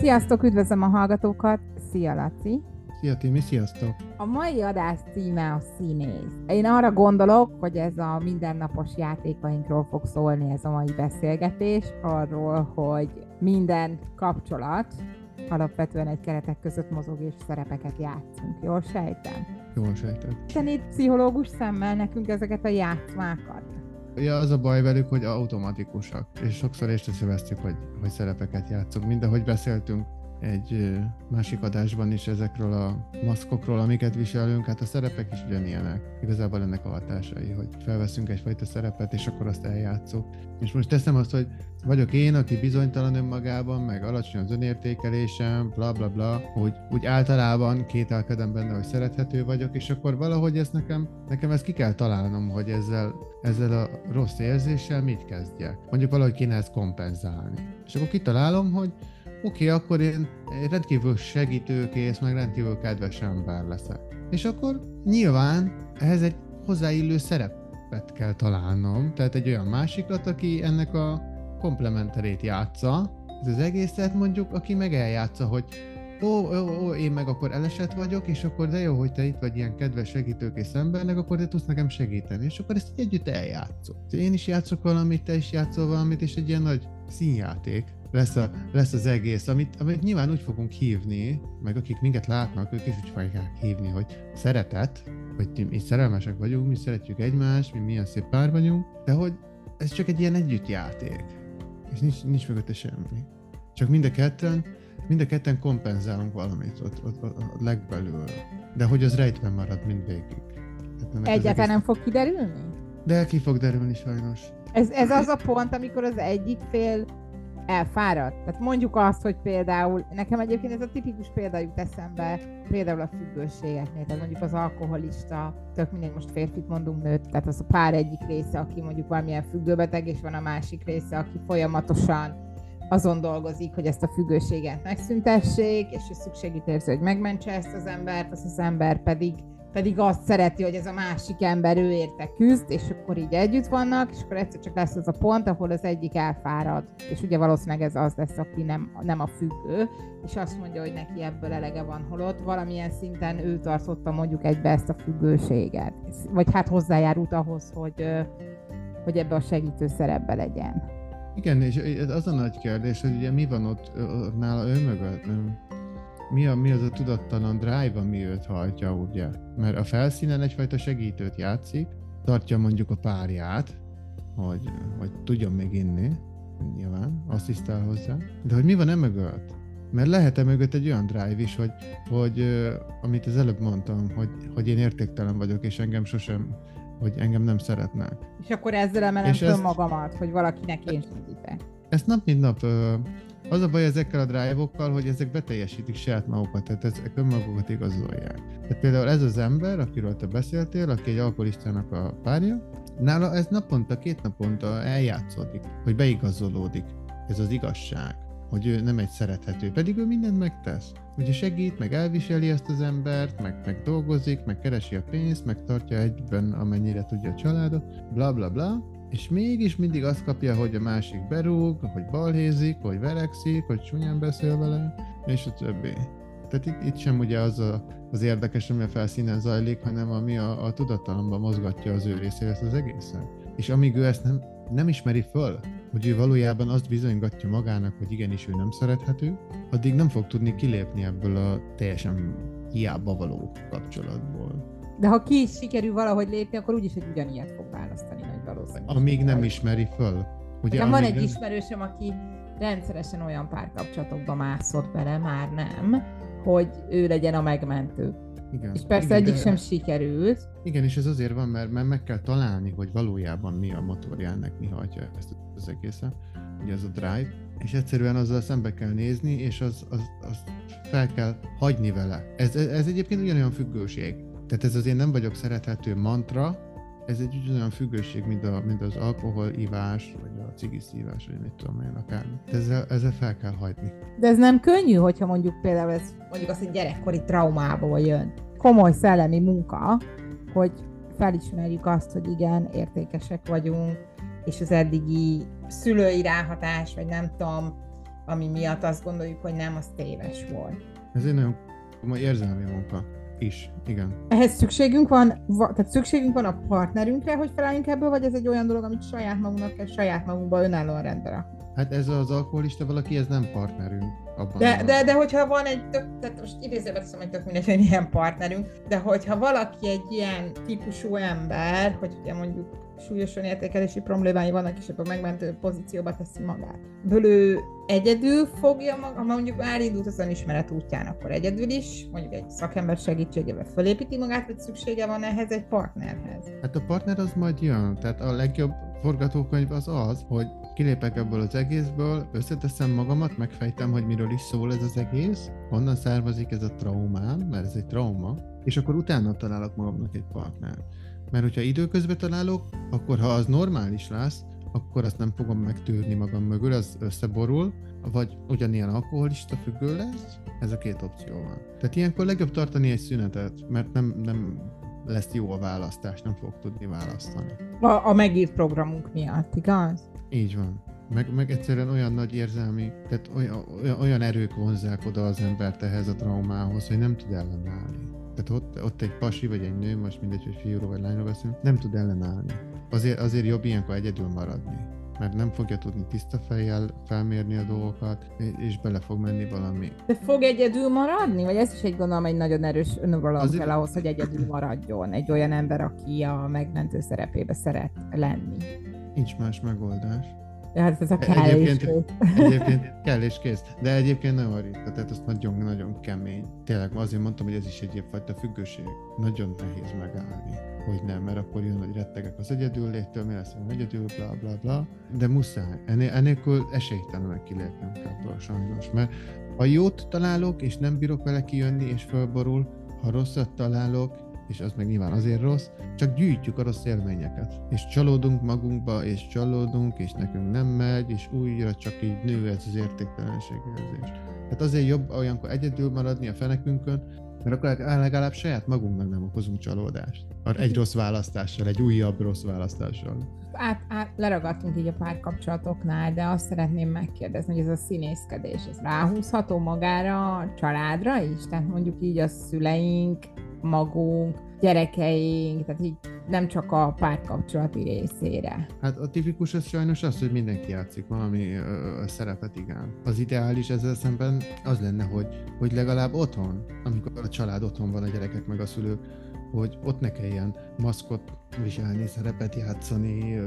Sziasztok, üdvözlöm a hallgatókat! Szia, Laci! Szia, Timi, sziasztok! A mai adás címe a színész. Én arra gondolok, hogy ez a mindennapos játékainkról fog szólni ez a mai beszélgetés, arról, hogy minden kapcsolat alapvetően egy keretek között mozog és szerepeket játszunk. Jól sejtem? Jól sejtem. Te itt pszichológus szemmel nekünk ezeket a játszmákat. Ja, az a baj velük, hogy automatikusak, és sokszor észrevesztjük, hogy, hogy szerepeket játszunk. Mind ahogy beszéltünk egy másik adásban is ezekről a maszkokról, amiket viselünk, hát a szerepek is ugyanilyenek. Igazából ennek a hatásai, hogy felveszünk egyfajta szerepet, és akkor azt eljátszuk. És most teszem azt, hogy vagyok én, aki bizonytalan önmagában, meg alacsony az önértékelésem, bla bla bla, hogy úgy általában kételkedem benne, hogy szerethető vagyok, és akkor valahogy ezt nekem, nekem ezt ki kell találnom, hogy ezzel, ezzel a rossz érzéssel mit kezdjek. Mondjuk valahogy kéne ezt kompenzálni. És akkor kitalálom, hogy oké, okay, akkor én rendkívül segítőkész, meg rendkívül kedves ember leszek. És akkor nyilván ehhez egy hozzáillő szerepet kell találnom, tehát egy olyan másikat, aki ennek a komplementerét játsza, ez az egészet mondjuk, aki meg eljátsza, hogy ó, ó, ó, én meg akkor elesett vagyok, és akkor de jó, hogy te itt vagy ilyen kedves segítőkész embernek, akkor te tudsz nekem segíteni, és akkor ezt együtt eljátszok. Én is játszok valamit, te is játszol valamit, és egy ilyen nagy színjáték lesz, a, lesz az egész, amit, amit nyilván úgy fogunk hívni, meg akik minket látnak, ők is úgy fogják hívni, hogy szeretet, hogy mi szerelmesek vagyunk, mi szeretjük egymást, mi milyen szép pár vagyunk, de hogy ez csak egy ilyen együttjáték, és nincs, nincs mögötte semmi. Csak mind a ketten, mind a ketten kompenzálunk valamit ott, ott, ott, ott legbelül, de hogy az rejtben marad mindvégig. Egyáltalán egész... nem fog kiderülni? De ki fog derülni sajnos. Ez, ez az a pont, amikor az egyik fél elfáradt. Tehát mondjuk azt, hogy például, nekem egyébként ez a tipikus példa jut eszembe, például a függőségeknél, tehát mondjuk az alkoholista, tök mindegy, most férfit mondunk nőt, tehát az a pár egyik része, aki mondjuk valamilyen függőbeteg, és van a másik része, aki folyamatosan azon dolgozik, hogy ezt a függőséget megszüntessék, és ő szükségét érzi, hogy megmentse ezt az embert, az az ember pedig pedig azt szereti, hogy ez a másik ember ő érte küzd, és akkor így együtt vannak, és akkor egyszer csak lesz az a pont, ahol az egyik elfárad, és ugye valószínűleg ez az lesz, aki nem, nem a függő, és azt mondja, hogy neki ebből elege van, holott valamilyen szinten ő tartotta mondjuk egybe ezt a függőséget, vagy hát hozzájárult ahhoz, hogy, hogy ebbe a segítő szerepbe legyen. Igen, és az a nagy kérdés, hogy ugye mi van ott, ott nála ő mögött, mi, a, mi az a tudattalan drive, ami őt hajtja, ugye? Mert a felszínen egyfajta segítőt játszik, tartja mondjuk a párját, hogy, hogy tudjon még inni, nyilván, asszisztál hozzá. De hogy mi van e mögött? Mert lehet-e mögött egy olyan drive is, hogy, hogy amit az előbb mondtam, hogy, hogy én értéktelen vagyok, és engem sosem, hogy engem nem szeretnek. És akkor ezzel emelem föl ezt, magamat, hogy valakinek én segítek. Ezt nap mint nap az a baj ezekkel a drive-okkal, hogy ezek beteljesítik saját magukat, tehát ezek önmagukat igazolják. Tehát például ez az ember, akiről te beszéltél, aki egy alkoholistának a párja, nála ez naponta, két naponta eljátszódik, hogy beigazolódik. Ez az igazság, hogy ő nem egy szerethető, pedig ő mindent megtesz. Ugye segít, meg elviseli ezt az embert, meg, meg dolgozik, meg keresi a pénzt, meg tartja egyben, amennyire tudja a családot, bla bla bla, és mégis mindig azt kapja, hogy a másik berúg, hogy balhézik, hogy verekszik, hogy csúnyán beszél vele, és a többi. Tehát itt, itt sem ugye az a, az érdekes, ami a felszínen zajlik, hanem ami a, a tudatalomban mozgatja az ő részére ezt az egészen. És amíg ő ezt nem, nem ismeri föl, hogy ő valójában azt bizonygatja magának, hogy igenis ő nem szerethető, addig nem fog tudni kilépni ebből a teljesen hiába való kapcsolatból. De ha ki is sikerül valahogy lépni, akkor úgyis egy ugyanilyet fog választani nagy valószínűség. Amíg nem ismeri föl. Ugye, van egy nem... ismerősöm, aki rendszeresen olyan párkapcsolatokba mászott bele, már nem, hogy ő legyen a megmentő. Igen. És persze igen, egyik de... sem sikerült. Igen, és ez azért van, mert, mert meg kell találni, hogy valójában mi a motorjának, mi hajtja ezt az egészet, ugye ez a drive, és egyszerűen azzal szembe kell nézni, és az, az, az fel kell hagyni vele. Ez, ez, ez egyébként ugyanolyan függőség. Tehát ez azért nem vagyok szerethető mantra, ez egy olyan függőség, mint, a, mint az alkoholivás, vagy a cigiszívás, vagy mit tudom én, akár. Ezzel, ezzel fel kell hagyni. De ez nem könnyű, hogyha mondjuk például ez mondjuk azt, hogy gyerekkori traumából jön. Komoly szellemi munka, hogy felismerjük azt, hogy igen, értékesek vagyunk, és az eddigi szülői ráhatás, vagy nem tudom, ami miatt azt gondoljuk, hogy nem, az téves volt. Ez egy nagyon komoly érzelmi munka is, igen. Ehhez szükségünk van, tehát szükségünk van a partnerünkre, hogy felálljunk ebből, vagy ez egy olyan dolog, amit saját magunknak kell saját magunkba önállóan rendbe Hát ez az alkoholista valaki, ez nem partnerünk. Abban de, de, de hogyha van egy tök, tehát most idézőben teszem, hogy tök mindegy, hogy milyen partnerünk, de hogyha valaki egy ilyen típusú ember, hogy ugye mondjuk súlyosan értékelési problémái vannak, és akkor megmentő pozícióba teszi magát. Ből egyedül fogja maga, ha mondjuk elindult az önismeret útján, akkor egyedül is, mondjuk egy szakember segítségével fölépíti magát, vagy szüksége van ehhez egy partnerhez? Hát a partner az majd jön, tehát a legjobb forgatókönyv az az, hogy kilépek ebből az egészből, összeteszem magamat, megfejtem, hogy miről is szól ez az egész, honnan származik ez a traumám, mert ez egy trauma, és akkor utána találok magamnak egy partnert. Mert hogyha időközben találok, akkor ha az normális lesz, akkor azt nem fogom megtűrni magam mögül, az összeborul, vagy ugyanilyen alkoholista függő lesz, ez a két opció van. Tehát ilyenkor legjobb tartani egy szünetet, mert nem, nem lesz jó a választás, nem fog tudni választani. A, a megírt programunk miatt, igaz? Így van. Meg, meg egyszerűen olyan nagy érzelmi, tehát olyan, olyan, erők vonzák oda az embert ehhez a traumához, hogy nem tud ellenállni. Tehát ott, ott egy pasi vagy egy nő, most mindegy, hogy fiúról vagy lányról beszélünk, nem tud ellenállni. Azért, azért jobb ilyenkor egyedül maradni mert nem fogja tudni tiszta fejjel felmérni a dolgokat, és bele fog menni valami. De fog egyedül maradni? Vagy ez is egy gondolom egy nagyon erős önuralom Azért... kell ahhoz, hogy egyedül maradjon egy olyan ember, aki a megmentő szerepébe szeret lenni. Nincs más megoldás. Hát ez a kell egyébként, és egyébként kell és kész. De egyébként nagyon ritka, tehát ez nagyon-nagyon kemény. Tényleg azért mondtam, hogy ez is egy fajta függőség. Nagyon nehéz megállni, hogy nem, mert akkor jön, hogy rettegek az egyedül léttől, mi lesz, hogy egyedül, bla bla bla. De muszáj. Ennél, enélkül esélytelen kilépnem ebből sajnos, mert ha jót találok, és nem bírok vele kijönni, és fölborul, ha rosszat találok, és az meg nyilván azért rossz, csak gyűjtjük a rossz élményeket. És csalódunk magunkba, és csalódunk, és nekünk nem megy, és újra csak így nő ez az értéktelenségérzés. Hát azért jobb olyankor egyedül maradni a fenekünkön, mert akkor legalább saját magunknak nem okozunk csalódást. Egy rossz választással, egy újabb rossz választással. Át, át, leragadtunk így a párkapcsolatoknál, de azt szeretném megkérdezni, hogy ez a színészkedés, ez ráhúzható magára a családra is? Tehát mondjuk így a szüleink magunk, gyerekeink, tehát így nem csak a párkapcsolati részére. Hát a tipikus az sajnos az, hogy mindenki játszik valami ö, szerepet, igen. Az ideális ezzel szemben az lenne, hogy, hogy legalább otthon, amikor a család otthon van, a gyerekek meg a szülők, hogy ott ne kelljen maszkot viselni, szerepet játszani,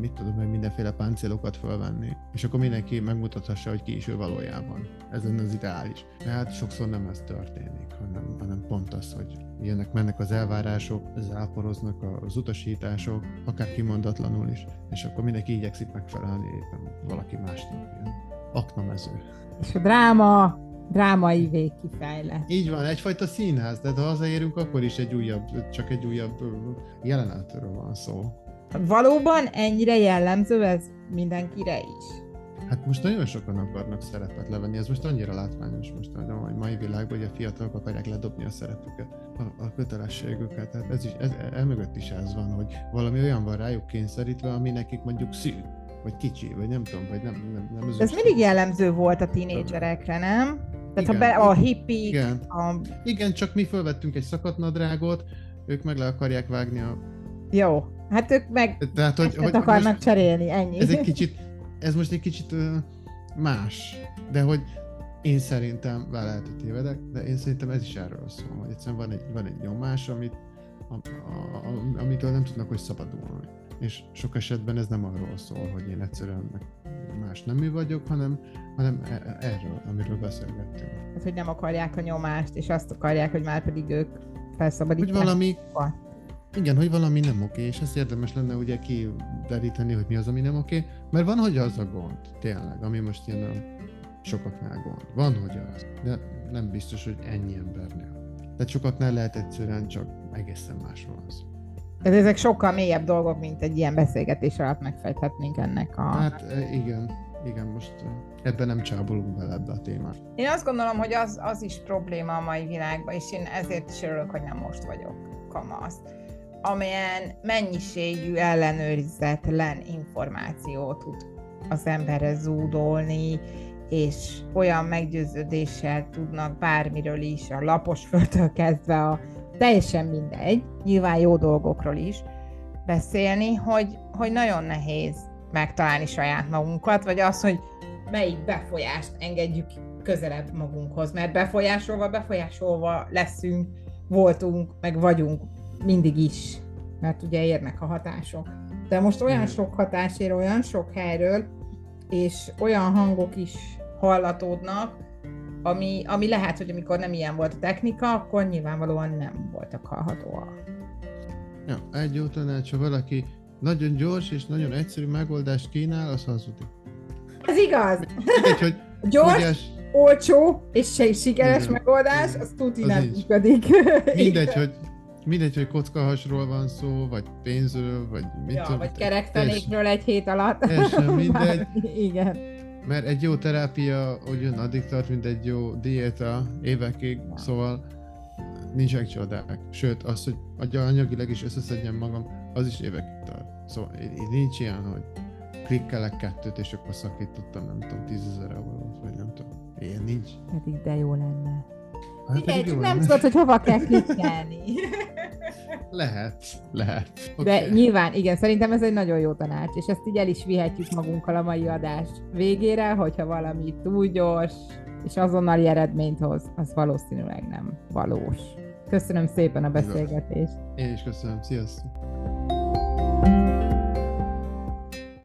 mit tudom, hogy mindenféle páncélokat fölvenni. És akkor mindenki megmutathassa, hogy ki is ő valójában. Ez lenne az ideális. De hát sokszor nem ez történik, hanem, hanem pont az, hogy ilyenek mennek az elvárások, záporoznak az utasítások, akár kimondatlanul is, és akkor mindenki igyekszik megfelelni éppen valaki másnak. Ilyen aknamező. És a dráma, drámai végkifejlet. Így van, egyfajta színház, de ha hazaérünk, akkor is egy újabb, csak egy újabb jelenetről van szó. Valóban ennyire jellemző ez mindenkire is? Hát most nagyon sokan akarnak szerepet levenni, ez most annyira látványos most a mai világban, hogy a fiatalok akarják ledobni a szerepüket, a, a kötelességüket. Tehát ez is, ez, emögött is ez van, hogy valami olyan van rájuk kényszerítve, ami nekik mondjuk szűk, vagy kicsi, vagy nem tudom, vagy nem, nem, nem az Ez mindig jellemző volt a tínédzserekre, nem? Tehát igen, ha be, a hippi... Igen. A... igen, csak mi felvettünk egy szakadnadrágot, ők meg le akarják vágni a... Jó, hát ők meg Tehát, hogy, hogy akarnak most cserélni, ennyi. Ez egy kicsit, ez most egy kicsit uh, más, de hogy én szerintem, vele lehet, hogy tévedek, de én szerintem ez is erről szól, hogy egyszerűen van egy, van egy nyomás, amit, a, a, a, amitől nem tudnak, hogy szabadulni. És sok esetben ez nem arról szól, hogy én egyszerűen más nemű vagyok, hanem, hanem e, e, erről, amiről beszélgettünk. Hát, hogy nem akarják a nyomást, és azt akarják, hogy már pedig ők felszabadítják. Hogy valami, igen, hogy valami nem oké, és ezt érdemes lenne ugye kideríteni, hogy mi az, ami nem oké, mert van, hogy az a gond, tényleg, ami most ilyen a sokaknál gond. Van, hogy az, de nem biztos, hogy ennyi embernél. Tehát sokaknál lehet egyszerűen csak egészen másról az. Ez ezek sokkal mélyebb dolgok, mint egy ilyen beszélgetés alatt megfejthetnénk ennek a... Hát e, igen, igen, most ebben nem csábolunk bele ebbe a témát. Én azt gondolom, hogy az, az is probléma a mai világban, és én ezért is örülök, hogy nem most vagyok kamasz amilyen mennyiségű ellenőrizetlen információ tud az emberre zúdolni, és olyan meggyőződéssel tudnak bármiről is, a lapos földtől kezdve a teljesen mindegy, nyilván jó dolgokról is beszélni, hogy, hogy nagyon nehéz megtalálni saját magunkat, vagy az, hogy melyik befolyást engedjük közelebb magunkhoz, mert befolyásolva, befolyásolva leszünk, voltunk, meg vagyunk mindig is, mert ugye érnek a hatások. De most olyan sok hatás ér, olyan sok helyről, és olyan hangok is hallatódnak, ami, ami lehet, hogy amikor nem ilyen volt a technika, akkor nyilvánvalóan nem voltak hallhatóak. Ja, egy jó tanács, ha valaki nagyon gyors és nagyon egyszerű megoldást kínál, az hazudik. Ez igaz! Mindegy, hogy Gyors, Fogyás, olcsó és se- sikeres Igen. megoldás, az tuti Az nem működik. mindegy, hogy mindegy, hogy kockahasról van szó, vagy pénzről, vagy mit Ja, tudom, vagy kerekfenékről egy hét alatt. Teljesen mindegy. Bármi, Igen. Mert egy jó terápia ugyan addig tart, mint egy jó diéta évekig, szóval nincsenek csodák. Sőt, az, hogy anyagileg is összeszedjem magam, az is évekig tart. Szóval így így nincs ilyen, hogy klikkelek kettőt, és akkor szakítottam, nem tudom, 10 ezer eurót, vagy nem tudom. Ilyen nincs. Pedig de jó lenne. Hát Igen, csak nem tudod, hogy hova kell klikkelni. Lehet, lehet. De Oké. nyilván, igen, szerintem ez egy nagyon jó tanács, és ezt így el is vihetjük magunkkal a mai adás végére, hogyha valami túl gyors, és azonnali eredményt hoz, az valószínűleg nem valós. Köszönöm szépen a beszélgetést. Én is köszönöm, sziasztok!